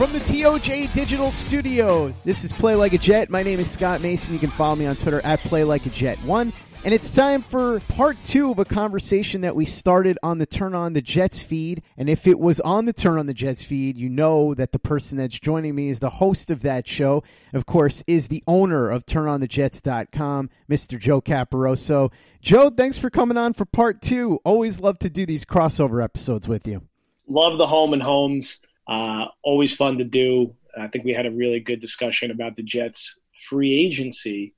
From the TOJ Digital Studio, this is Play Like a Jet. My name is Scott Mason. You can follow me on Twitter at Play Like a Jet One. And it's time for part two of a conversation that we started on the Turn On the Jets feed. And if it was on the Turn On the Jets feed, you know that the person that's joining me is the host of that show. Of course, is the owner of TurnOnTheJets.com, Mr. Joe Caporoso. Joe, thanks for coming on for part two. Always love to do these crossover episodes with you. Love the home and homes. Uh, always fun to do. I think we had a really good discussion about the Jets free agency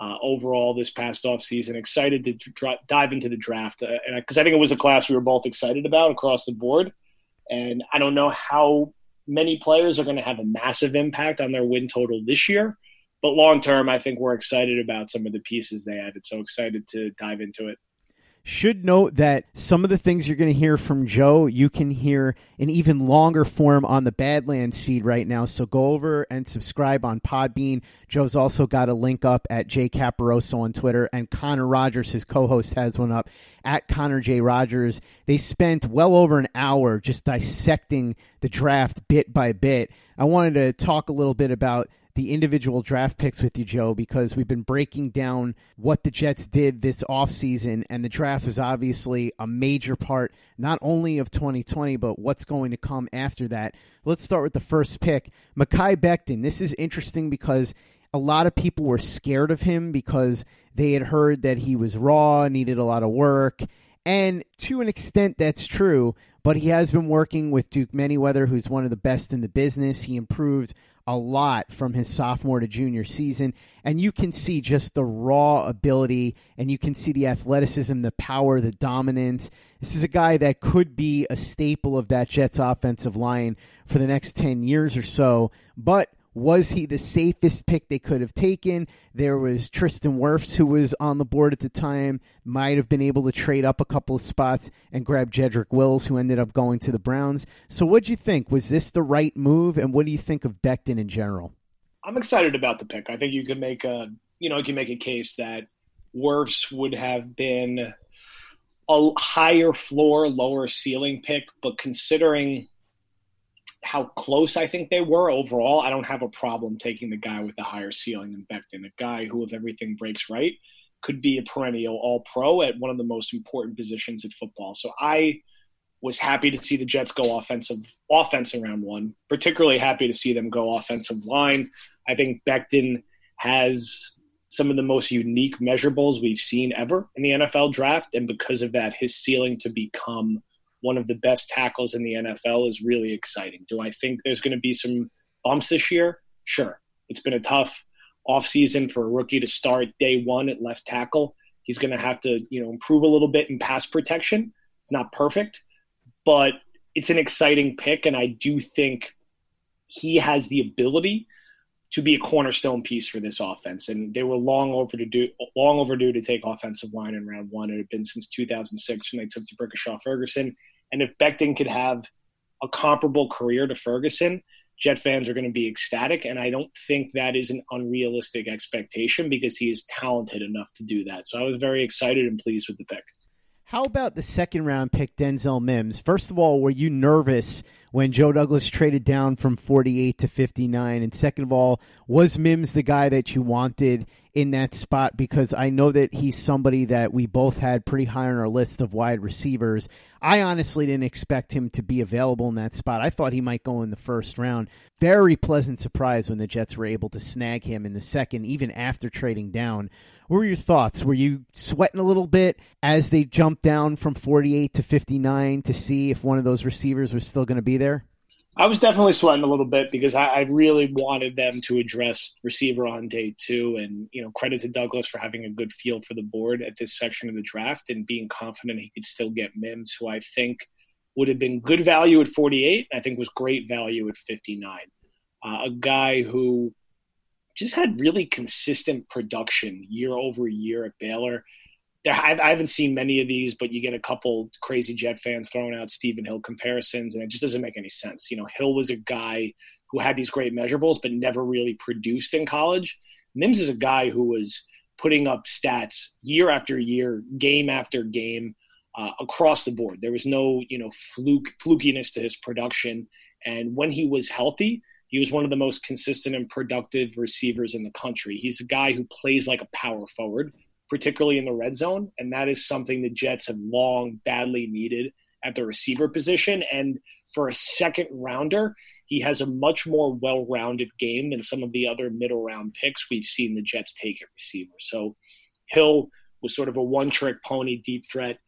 uh, overall this past off season. Excited to dr- dive into the draft because uh, I think it was a class we were both excited about across the board. And I don't know how many players are going to have a massive impact on their win total this year. But long term, I think we're excited about some of the pieces they added. So excited to dive into it. Should note that some of the things you're going to hear from Joe, you can hear in even longer form on the Badlands feed right now. So go over and subscribe on Podbean. Joe's also got a link up at J Caporoso on Twitter, and Connor Rogers, his co-host, has one up at Connor J Rogers. They spent well over an hour just dissecting the draft bit by bit. I wanted to talk a little bit about the individual draft picks with you, Joe, because we've been breaking down what the Jets did this offseason, and the draft was obviously a major part not only of 2020, but what's going to come after that. Let's start with the first pick, Mekhi Becton. This is interesting because a lot of people were scared of him because they had heard that he was raw, needed a lot of work. And to an extent, that's true, but he has been working with Duke Manyweather, who's one of the best in the business. He improved a lot from his sophomore to junior season. And you can see just the raw ability and you can see the athleticism, the power, the dominance. This is a guy that could be a staple of that Jets offensive line for the next 10 years or so. But was he the safest pick they could have taken? There was Tristan Wirfs, who was on the board at the time, might have been able to trade up a couple of spots and grab Jedrick Wills, who ended up going to the Browns. So, what do you think? Was this the right move? And what do you think of Becton in general? I'm excited about the pick. I think you can make a you know you can make a case that Wirfs would have been a higher floor, lower ceiling pick, but considering how close I think they were overall, I don't have a problem taking the guy with the higher ceiling than Becton, a guy who, if everything breaks right, could be a perennial all pro at one of the most important positions in football. So I was happy to see the Jets go offensive offense in round one, particularly happy to see them go offensive line. I think Becton has some of the most unique measurables we've seen ever in the NFL draft. And because of that, his ceiling to become – one of the best tackles in the NFL is really exciting. Do I think there's going to be some bumps this year? Sure. It's been a tough offseason for a rookie to start day one at left tackle. He's going to have to, you know, improve a little bit in pass protection. It's not perfect, but it's an exciting pick, and I do think he has the ability to be a cornerstone piece for this offense. And they were long overdue, long overdue to take offensive line in round one. It had been since 2006 when they took to D'Brickashaw Ferguson. And if Becton could have a comparable career to Ferguson, Jet fans are going to be ecstatic. And I don't think that is an unrealistic expectation because he is talented enough to do that. So I was very excited and pleased with the pick. How about the second round pick, Denzel Mims? First of all, were you nervous when Joe Douglas traded down from 48 to 59? And second of all, was Mims the guy that you wanted in that spot? Because I know that he's somebody that we both had pretty high on our list of wide receivers. I honestly didn't expect him to be available in that spot. I thought he might go in the first round. Very pleasant surprise when the Jets were able to snag him in the second, even after trading down. What were your thoughts? Were you sweating a little bit as they jumped down from 48 to 59 to see if one of those receivers was still going to be there? I was definitely sweating a little bit because I, I, really wanted them to address receiver on day two. And, you know, credit to Douglas for having a good feel for the board at this section of the draft and being confident he could still get Mims, who I think would have been good value at 48. I think was great value at 59. Uh, a guy who just had really consistent production year over year at Baylor. There, I haven't seen many of these, but you get a couple crazy Jet fans throwing out Stephen Hill comparisons, and it just doesn't make any sense. You know, Hill was a guy who had these great measurables, but never really produced in college. Mims is a guy who was putting up stats year after year, game after game, uh, across the board. There was no, you know, fluke flukiness to his production, and when he was healthy, he was one of the most consistent and productive receivers in the country. He's a guy who plays like a power forward, particularly in the red zone. And that is something the Jets have long badly needed at the receiver position. And for a second rounder, he has a much more well rounded game than some of the other middle round picks we've seen the Jets take at receiver. So Hill was sort of a one trick pony deep threat.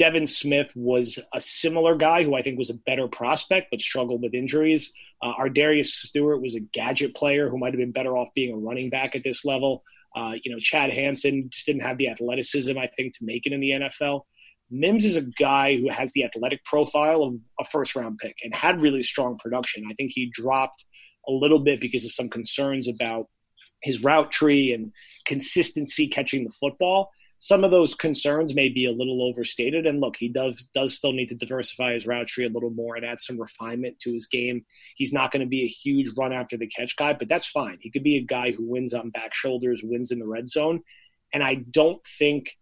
Devin Smith was a similar guy who I think was a better prospect but struggled with injuries. Uh, ArDarius Stewart was a gadget player who might have been better off being a running back at this level. Uh, you know, Chad Hansen just didn't have the athleticism, I think, to make it in the NFL. Mims is a guy who has the athletic profile of a first round pick and had really strong production. I think he dropped a little bit because of some concerns about his route tree and consistency catching the football some of those concerns may be a little overstated. And look, he does does still need to diversify his route tree a little more and add some refinement to his game. He's not going to be a huge run after the catch guy, but that's fine. He could be a guy who wins on back shoulders, wins in the red zone. And I don't think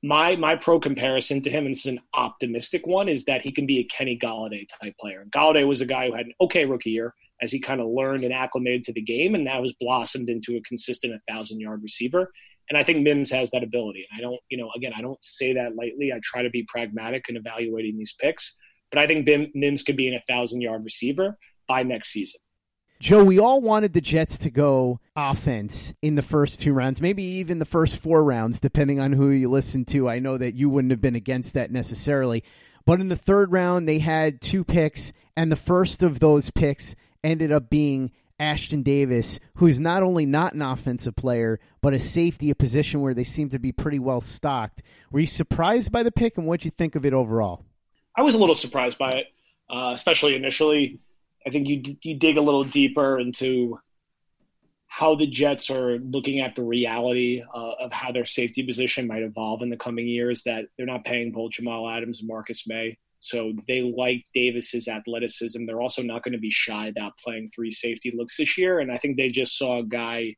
my my pro comparison to him, and this is an optimistic one, is that he can be a Kenny Golladay type player. Golladay was a guy who had an okay rookie year as he kind of learned and acclimated to the game, and now has blossomed into a consistent, a thousand yard receiver. And I think Mims has that ability. And I don't, you know, again, I don't say that lightly. I try to be pragmatic in evaluating these picks, but I think Mims could be an 1,000 yard receiver by next season. Joe, we all wanted the Jets to go offense in the first two rounds, maybe even the first four rounds, depending on who you listen to. I know that you wouldn't have been against that necessarily. But in the third round, they had two picks, and the first of those picks ended up being Ashtyn Davis, who's not only not an offensive player, but a safety, a position where they seem to be pretty well stocked. Were you surprised by the pick, and what do you think of it overall? I was a little surprised by it, uh, especially initially. I think you you dig a little deeper into how the Jets are looking at the reality uh, of how their safety position might evolve in the coming years. That they're not paying both Jamal Adams and Marcus Maye. So they like Davis's athleticism. They're also not going to be shy about playing three safety looks this year. And I think they just saw a guy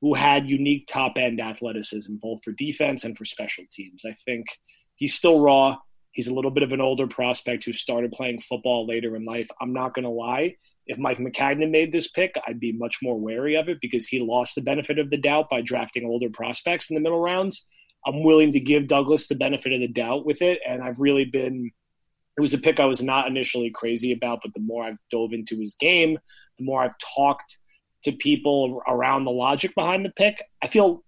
who had unique top end athleticism, both for defense and for special teams. I think he's still raw. He's a little bit of an older prospect who started playing football later in life. I'm not going to lie. If Mike Maccagnan made this pick, I'd be much more wary of it because he lost the benefit of the doubt by drafting older prospects in the middle rounds. I'm willing to give Douglas the benefit of the doubt with it, and I've really been it was a pick I was not initially crazy about, but the more I've dove into his game, the more I've talked to people around the logic behind the pick, I feel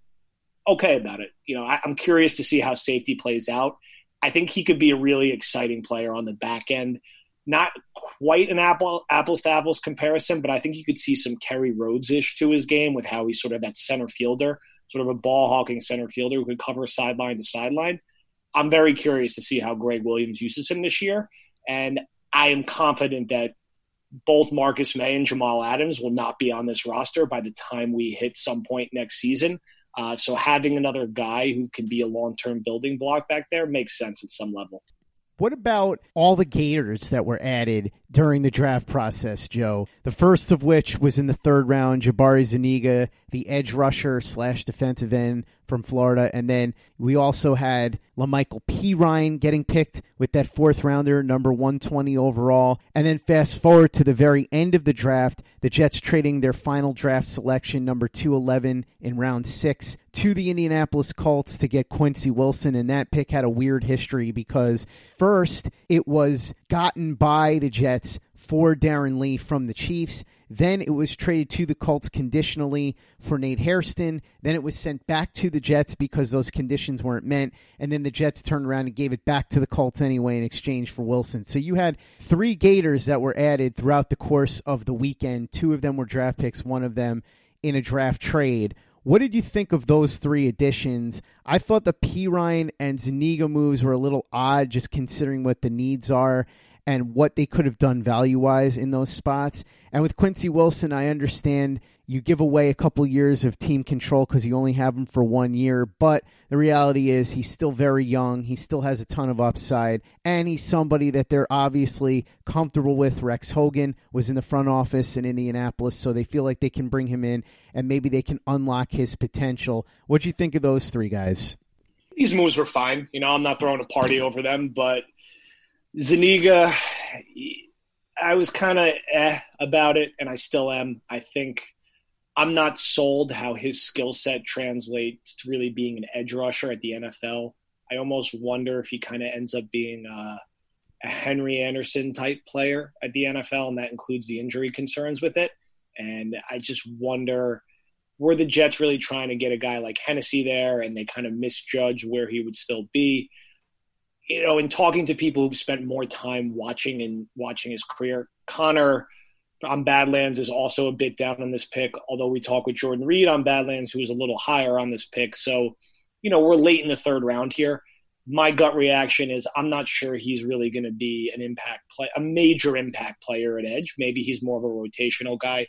okay about it. You know, I, am curious to see how safety plays out. I think he could be a really exciting player on the back end. Not quite an apple apples to apples comparison, but I think you could see some Kerry Rhodes ish to his game with how he's sort of that center fielder, sort of a ball hawking center fielder who could cover sideline to sideline. I'm very curious to see how Gregg Williams uses him this year. And I am confident that both Marcus Maye and Jamal Adams will not be on this roster by the time we hit some point next season. Uh, so having another guy who can be a long term building block back there makes sense at some level. What about all the Gators that were added during the draft process, Joe? The first of which was in the third round, Jabari Zuniga, the edge rusher slash defensive end from Florida. And then we also had La'Mical Perine getting picked with that fourth rounder, number 120 overall. And then fast forward to the very end of the draft, the Jets trading their final draft selection, number 211 in round six, to the Indianapolis Colts to get Quincy Wilson. And that pick had a weird history because first it was gotten by the Jets for Darron Lee from the Chiefs. Then it was traded to the Colts conditionally for Nate Hairston. Then it was sent back to the Jets because those conditions weren't met. And then the Jets turned around and gave it back to the Colts anyway in exchange for Wilson. So you had three Gators that were added throughout the course of the weekend. Two of them were draft picks, one of them in a draft trade. What did you think of those three additions? I thought the Perine and Zuniga moves were a little odd, just considering what the needs are and what they could have done value wise in those spots. And with Quincy Wilson, I understand you give away a couple years of team control because you only have him for one year. But the reality is, he's still very young. He still has a ton of upside. And he's somebody that they're obviously comfortable with. Rex Hogan was in the front office in Indianapolis, so they feel like they can bring him in and maybe they can unlock his potential. What do you think of those three guys? These moves were fine. You know, I'm not throwing a party over them, but Zuniga, I was kind of eh about it, and I still am. I think I'm not sold how his skill set translates to really being an edge rusher at the NFL. I almost wonder if he kind of ends up being a, a Henry Anderson type player at the NFL, and that includes the injury concerns with it. And I just wonder were the Jets really trying to get a guy like Hennessy there, and they kind of misjudge where he would still be you know, in talking to people who've spent more time watching and watching his career, Connor on Badlands is also a bit down on this pick, although we talk with Jordan Reid on Badlands, who is a little higher on this pick. So, you know, we're late in the third round here. My gut reaction is I'm not sure he's really going to be an impact play, a major impact player at edge. Maybe he's more of a rotational guy.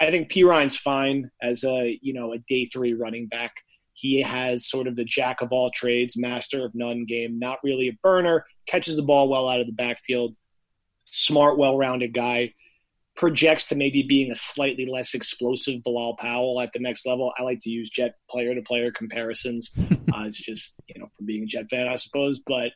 I think Perine's fine as a, you know, a day three running back. He has sort of the jack of all trades, master of none game, not really a burner, catches the ball well out of the backfield, smart, well rounded guy. Projects to maybe being a slightly less explosive Bilal Powell at the next level. I like to use Jet player to player comparisons. uh, it's just, you know, for being a Jet fan, I suppose. But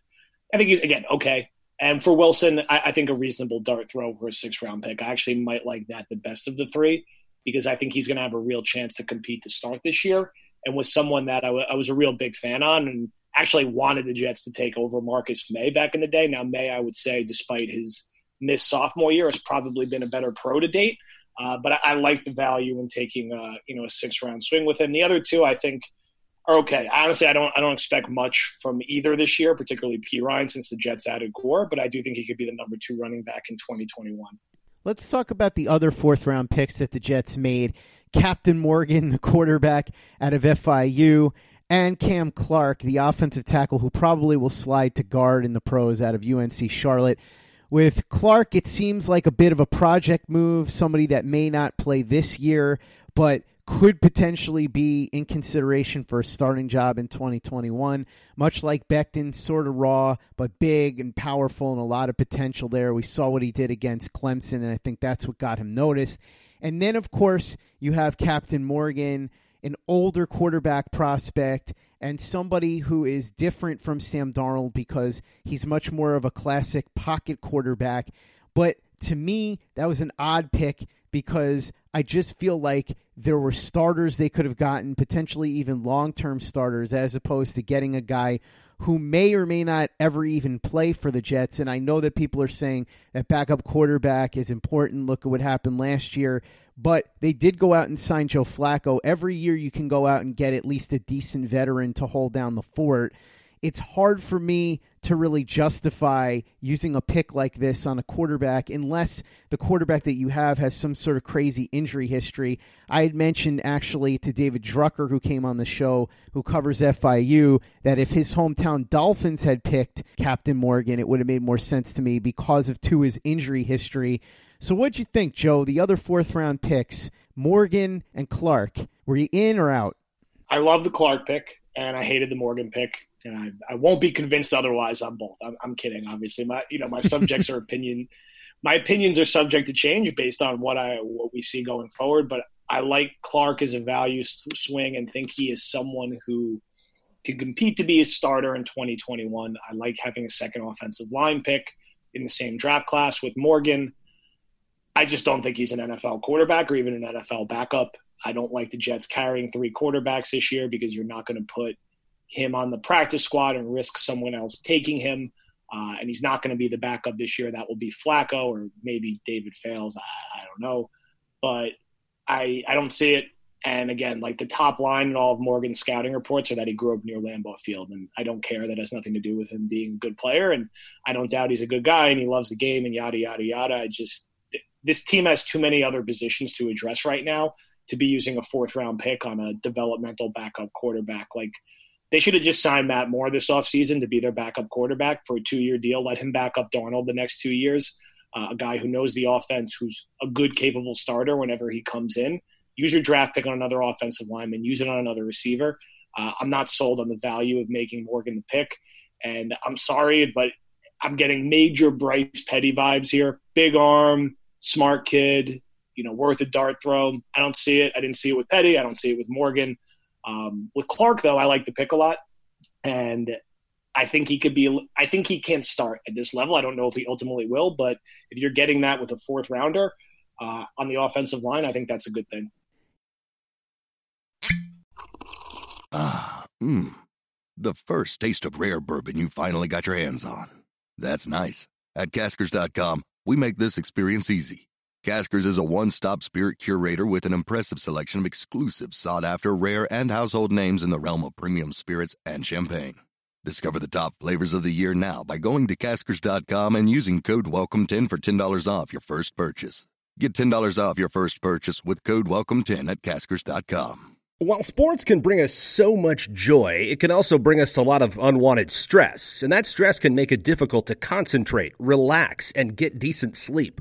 I think, again, okay. And for Wilson, I, I think a reasonable dart throw for a six round pick. I actually might like that the best of the three because I think he's going to have a real chance to compete to start this year and was someone that I, w- I was a real big fan on and actually wanted the Jets to take over Marcus Maye back in the day. Now, Maye, I would say, despite his missed sophomore year, has probably been a better pro to date. Uh, but I, I, like the value in taking uh, you know a six round swing with him. The other two, I think, are okay. Honestly, I don't I don't expect much from either this year, particularly Perine since the Jets added Gore. But I do think he could be the number two running back in 2021. Let's talk about the other fourth round picks that the Jets made. Captain Morgan, the quarterback out of FIU, and Cam Clark, the offensive tackle who probably will slide to guard in the pros out of UNC Charlotte. With Clark, it seems like a bit of a project move, somebody that may not play this year, but could potentially be in consideration for a starting job in 2021. Much like Becton, sort of raw, but big and powerful and a lot of potential there. We saw what he did against Clemson, and I think that's what got him noticed. And then, of course, you have Captain Morgan, an older quarterback prospect, and somebody who is different from Sam Darnold because he's much more of a classic pocket quarterback. But to me, that was an odd pick because I just feel like there were starters they could have gotten, potentially even long term starters, as opposed to getting a guy who may or may not ever even play for the Jets. And I know that people are saying that backup quarterback is important. Look at what happened last year. But they did go out and sign Joe Flacco. Every year you can go out and get at least a decent veteran to hold down the fort it's hard for me to really justify using a pick like this on a quarterback unless the quarterback that you have has some sort of crazy injury history. I had mentioned actually to David Drucker, who came on the show, who covers FIU, that if his hometown Dolphins had picked Captain Morgan, it would have made more sense to me because of Tua's injury history. So, what'd you think, Joe? The other fourth round picks, Morgan and Clark, were you in or out? I love the Clark pick, and I hated the Morgan pick and I, I won't be convinced otherwise on both. I'm, I'm kidding, obviously. My you know my subjects are opinion. My opinions are subject to change based on what I what we see going forward. But I like Clark as a value swing and think he is someone who can compete to be a starter in 2021. I like having a second offensive line pick in the same draft class with Morgan. I just don't think he's an NFL quarterback or even an NFL backup. I don't like the Jets carrying three quarterbacks this year because you're not going to put him on the practice squad and risk someone else taking him. Uh, and he's not going to be the backup this year. That will be Flacco or maybe David Fales. I, I don't know. But I, I don't see it. And again, like the top line in all of Morgan's scouting reports are that he grew up near Lambeau Field. And I don't care. That has nothing to do with him being a good player. And I don't doubt he's a good guy and he loves the game and yada, yada, yada. I just, this team has too many other positions to address right now to be using a fourth round pick on a developmental backup quarterback. Like they should have just signed Matt Moore this offseason to be their backup quarterback for a two year deal. Let him back up Darnold the next two years. Uh, a guy who knows the offense, who's a good, capable starter whenever he comes in. Use your draft pick on another offensive lineman, use it on another receiver. Uh, I'm not sold on the value of making Morgan the pick. And I'm sorry, but I'm getting major Bryce Petty vibes here. Big arm, smart kid, you know, worth a dart throw. I don't see it. I didn't see it with Petty. I don't see it with Morgan. Um, with Clark, though, I like the pick a lot, and I think he could be. I think he can start at this level. I don't know if he ultimately will, but if you're getting that with a fourth rounder uh, on the offensive line, I think that's a good thing. Ah, mmm. The first taste of rare bourbon you finally got your hands on. That's nice. At Caskers.com, we make this experience easy. Caskers is a one stop spirit curator with an impressive selection of exclusive, sought after, rare, and household names in the realm of premium spirits and champagne. Discover the top flavors of the year now by going to caskers.com and using code WELCOME10 for $10 off your first purchase. Get $10 off your first purchase with code WELCOME10 at caskers.com. While sports can bring us so much joy, it can also bring us a lot of unwanted stress, and that stress can make it difficult to concentrate, relax, and get decent sleep.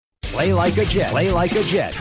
Play like a Jet. Play like a Jet.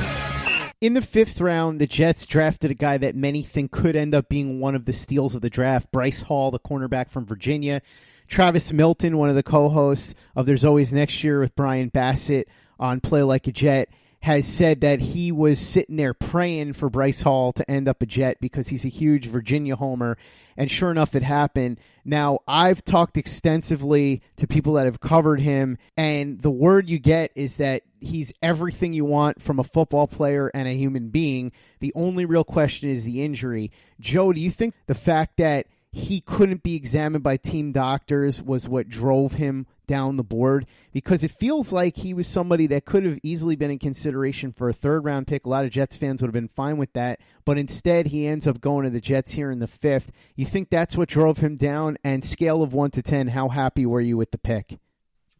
In the fifth round, the Jets drafted a guy that many think could end up being one of the steals of the draft Bryce Hall, the cornerback from Virginia. Travis Milton, one of the co hosts of There's Always Next Year with Brian Bassett on Play Like a Jet, has said that he was sitting there praying for Bryce Hall to end up a Jet because he's a huge Virginia homer. And sure enough, it happened. Now, I've talked extensively to people that have covered him, and the word you get is that he's everything you want from a football player and a human being. The only real question is the injury. Joe, do you think the fact that he couldn't be examined by team doctors was what drove him down the board because it feels like he was somebody that could have easily been in consideration for a third round pick. A lot of Jets fans would have been fine with that, but instead he ends up going to the Jets here in the fifth. You think that's what drove him down? And scale of one to 10, how happy were you with the pick?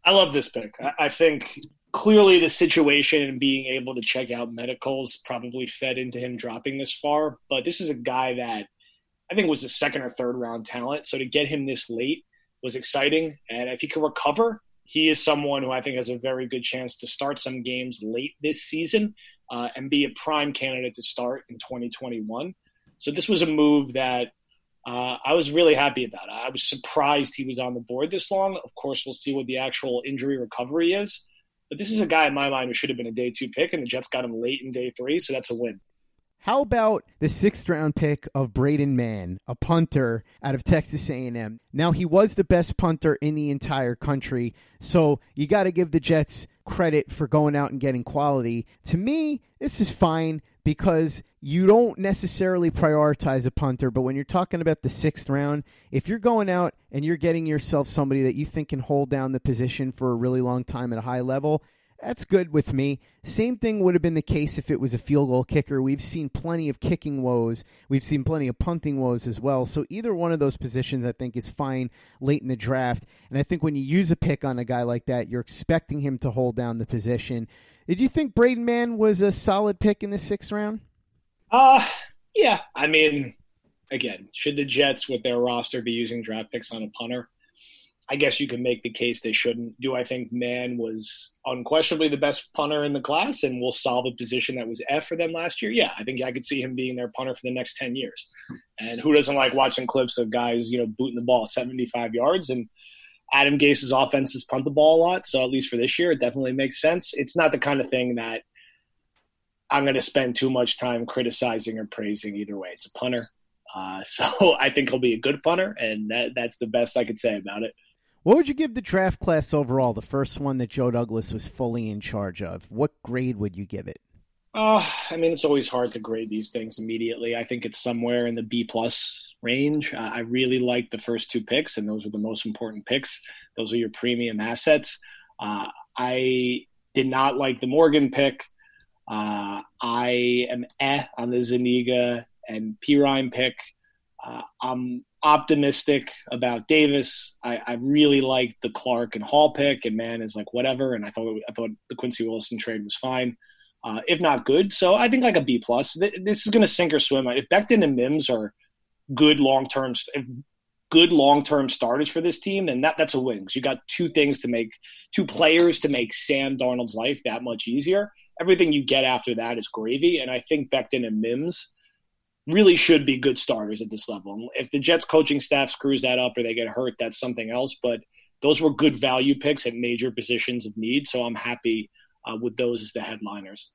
I love this pick. I think clearly the situation and being able to check out medicals probably fed into him dropping this far, but this is a guy that I think was a second or third round talent. So to get him this late was exciting. And if he can recover, he is someone who I think has a very good chance to start some games late this season uh, and be a prime candidate to start in 2021. So this was a move that uh, I was really happy about. I was surprised he was on the board this long. Of course, we'll see what the actual injury recovery is. But this is a guy in my mind who should have been a day two pick, and the Jets got him late in day three, so that's a win. How about the sixth round pick of Braden Mann, a punter out of Texas A&M? Now he was the best punter in the entire country, so you got to give the Jets credit for going out and getting quality. To me, this is fine because you don't necessarily prioritize a punter, but when you're talking about the sixth round, if you're going out and you're getting yourself somebody that you think can hold down the position for a really long time at a high level, that's good with me. Same thing would have been the case if it was a field goal kicker. We've seen plenty of kicking woes. We've seen plenty of punting woes as well. So either one of those positions I think is fine late in the draft. And I think when you use a pick on a guy like that, you're expecting him to hold down the position. Did you think Braden Mann was a solid pick in the sixth round? Uh yeah. I mean, again, should the Jets with their roster be using draft picks on a punter? I guess you can make the case they shouldn't. Do I think Mann was unquestionably the best punter in the class and will solve a position that was F for them last year? Yeah, I think I could see him being their punter for the next 10 years. And who doesn't like watching clips of guys, you know, booting the ball 75 yards? And Adam Gase's offenses punt the ball a lot. So at least for this year, it definitely makes sense. It's not the kind of thing that I'm going to spend too much time criticizing or praising either way. It's a punter. Uh, so I think he'll be a good punter, and that, that's the best I could say about it. What would you give the draft class overall, the first one that Joe Douglas was fully in charge of? What grade would you give it? Uh, I mean, it's always hard to grade these things immediately. I think it's somewhere in the B plus range. Uh, I really like the first two picks, and those are the most important picks. Those are your premium assets. Uh, I did not like the Morgan pick. Uh, I am eh on the Zuniga and Perine pick. Uh, I'm optimistic about Davis. I, I really liked the Clark and Hall pick, and Mann is like whatever. And I thought I thought the Quincy Wilson trade was fine, uh, if not good. So I think like a B plus. This is going to sink or swim. If Becton and Mims are good long term, good long term starters for this team, then that that's a win. Because you got two things to make, two players to make Sam Darnold's life that much easier. Everything you get after that is gravy, and I think Becton and Mims really should be good starters at this level. If the Jets coaching staff screws that up or they get hurt, that's something else. But those were good value picks at major positions of need. So I'm happy uh, with those as the headliners.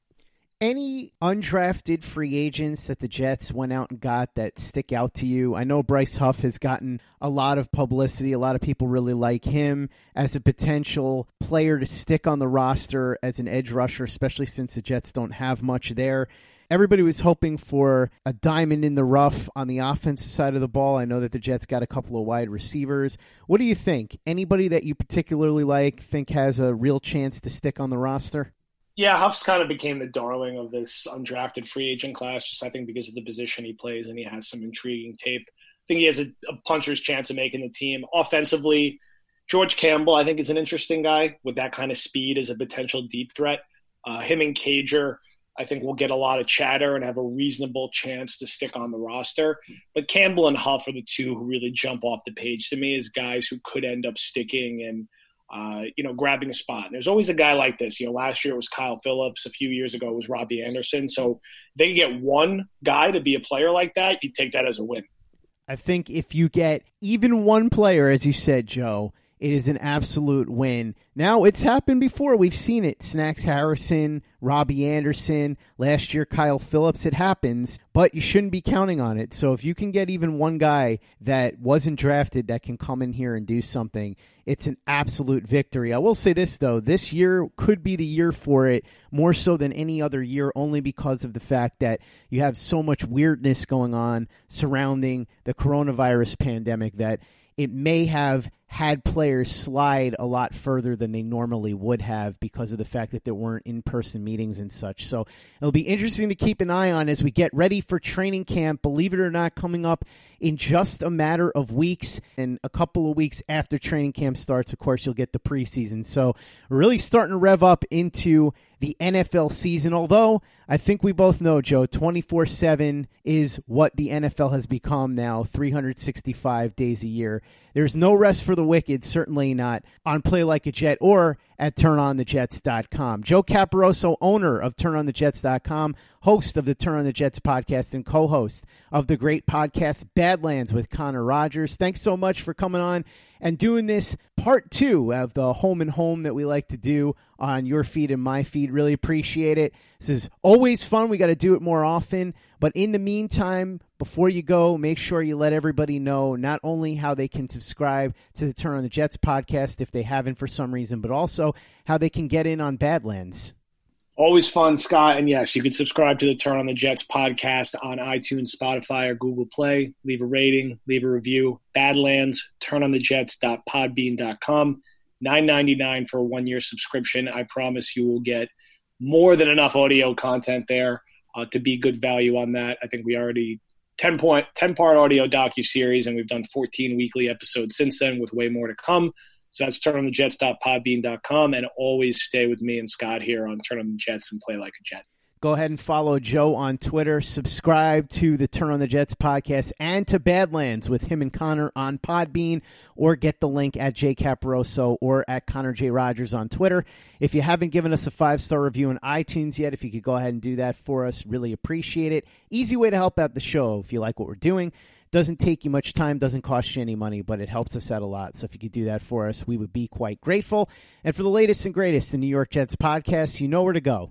Any undrafted free agents that the Jets went out and got that stick out to you? I know Bryce Huff has gotten a lot of publicity. A lot of people really like him as a potential player to stick on the roster as an edge rusher, especially since the Jets don't have much there. Everybody was hoping for a diamond in the rough on the offensive side of the ball. I know that the Jets got a couple of wide receivers. What do you think? Anybody that you particularly like think has a real chance to stick on the roster? Yeah, Huff's kind of became the darling of this undrafted free agent class, just I think because of the position he plays and he has some intriguing tape. I think he has a, a puncher's chance of making the team. Offensively, George Campbell, I think, is an interesting guy with that kind of speed as a potential deep threat. Uh, him and Cager I think we'll get a lot of chatter and have a reasonable chance to stick on the roster. But Campbell and Huff are the two who really jump off the page to me as guys who could end up sticking and uh, you know grabbing a spot. And there's always a guy like this. You know, last year it was Kyle Phillips. A few years ago it was Robbie Anderson. So they get one guy to be a player like that. You take that as a win. I think if you get even one player, as you said, Joe, it is an absolute win. Now, it's happened before. We've seen it. Snacks Harrison, Robbie Anderson, last year Kyle Phillips. It happens, but you shouldn't be counting on it. So if you can get even one guy that wasn't drafted that can come in here and do something, it's an absolute victory. I will say this, though this year could be the year for it more so than any other year, only because of the fact that you have so much weirdness going on surrounding the coronavirus pandemic that it may have had players slide a lot further than they normally would have because of the fact that there weren't in person meetings and such. So it'll be interesting to keep an eye on as we get ready for training camp. Believe it or not, coming up in just a matter of weeks and a couple of weeks after training camp starts, of course, you'll get the preseason. So really starting to rev up into the NFL season. Although I think we both know, Joe, 24 7 is what the NFL has become now, 365 days a year. There's no rest for the wicked, certainly not on Play Like a Jet or at turnonthejets.com. Joe Caporoso, owner of turnonthejets.com, host of the Turn on the Jets podcast, and co host of the great podcast Badlands with Connor Rogers. Thanks so much for coming on and doing this part two of the home and home that we like to do on your feed and my feed. Really appreciate it. This is always fun. We got to do it more often. But in the meantime, before you go, make sure you let everybody know not only how they can subscribe to the Turn on the Jets podcast if they haven't for some reason, but also how they can get in on Badlands. Always fun, Scott. And yes, you can subscribe to the Turn on the Jets podcast on iTunes, Spotify, or Google Play. Leave a rating, leave a review. Badlands, turnonthejets.podbean.com. Nine ninety nine for a one year subscription. I promise you will get more than enough audio content there uh, to be good value on that. I think we already 10 point 10 part audio docu series and we've done 14 weekly episodes since then with way more to come so that's turnonthejets.podbean.com and always stay with me and scott here on turn on the jets and play like a jet Go ahead and follow Joe on Twitter. Subscribe to the Turn on the Jets podcast and to Badlands with him and Connor on Podbean, or get the link at J Caporoso or at Connor J Rogers on Twitter. If you haven't given us a five star review on iTunes yet, if you could go ahead and do that for us, really appreciate it. Easy way to help out the show if you like what we're doing. Doesn't take you much time, doesn't cost you any money, but it helps us out a lot. So if you could do that for us, we would be quite grateful. And for the latest and greatest in New York Jets podcasts, you know where to go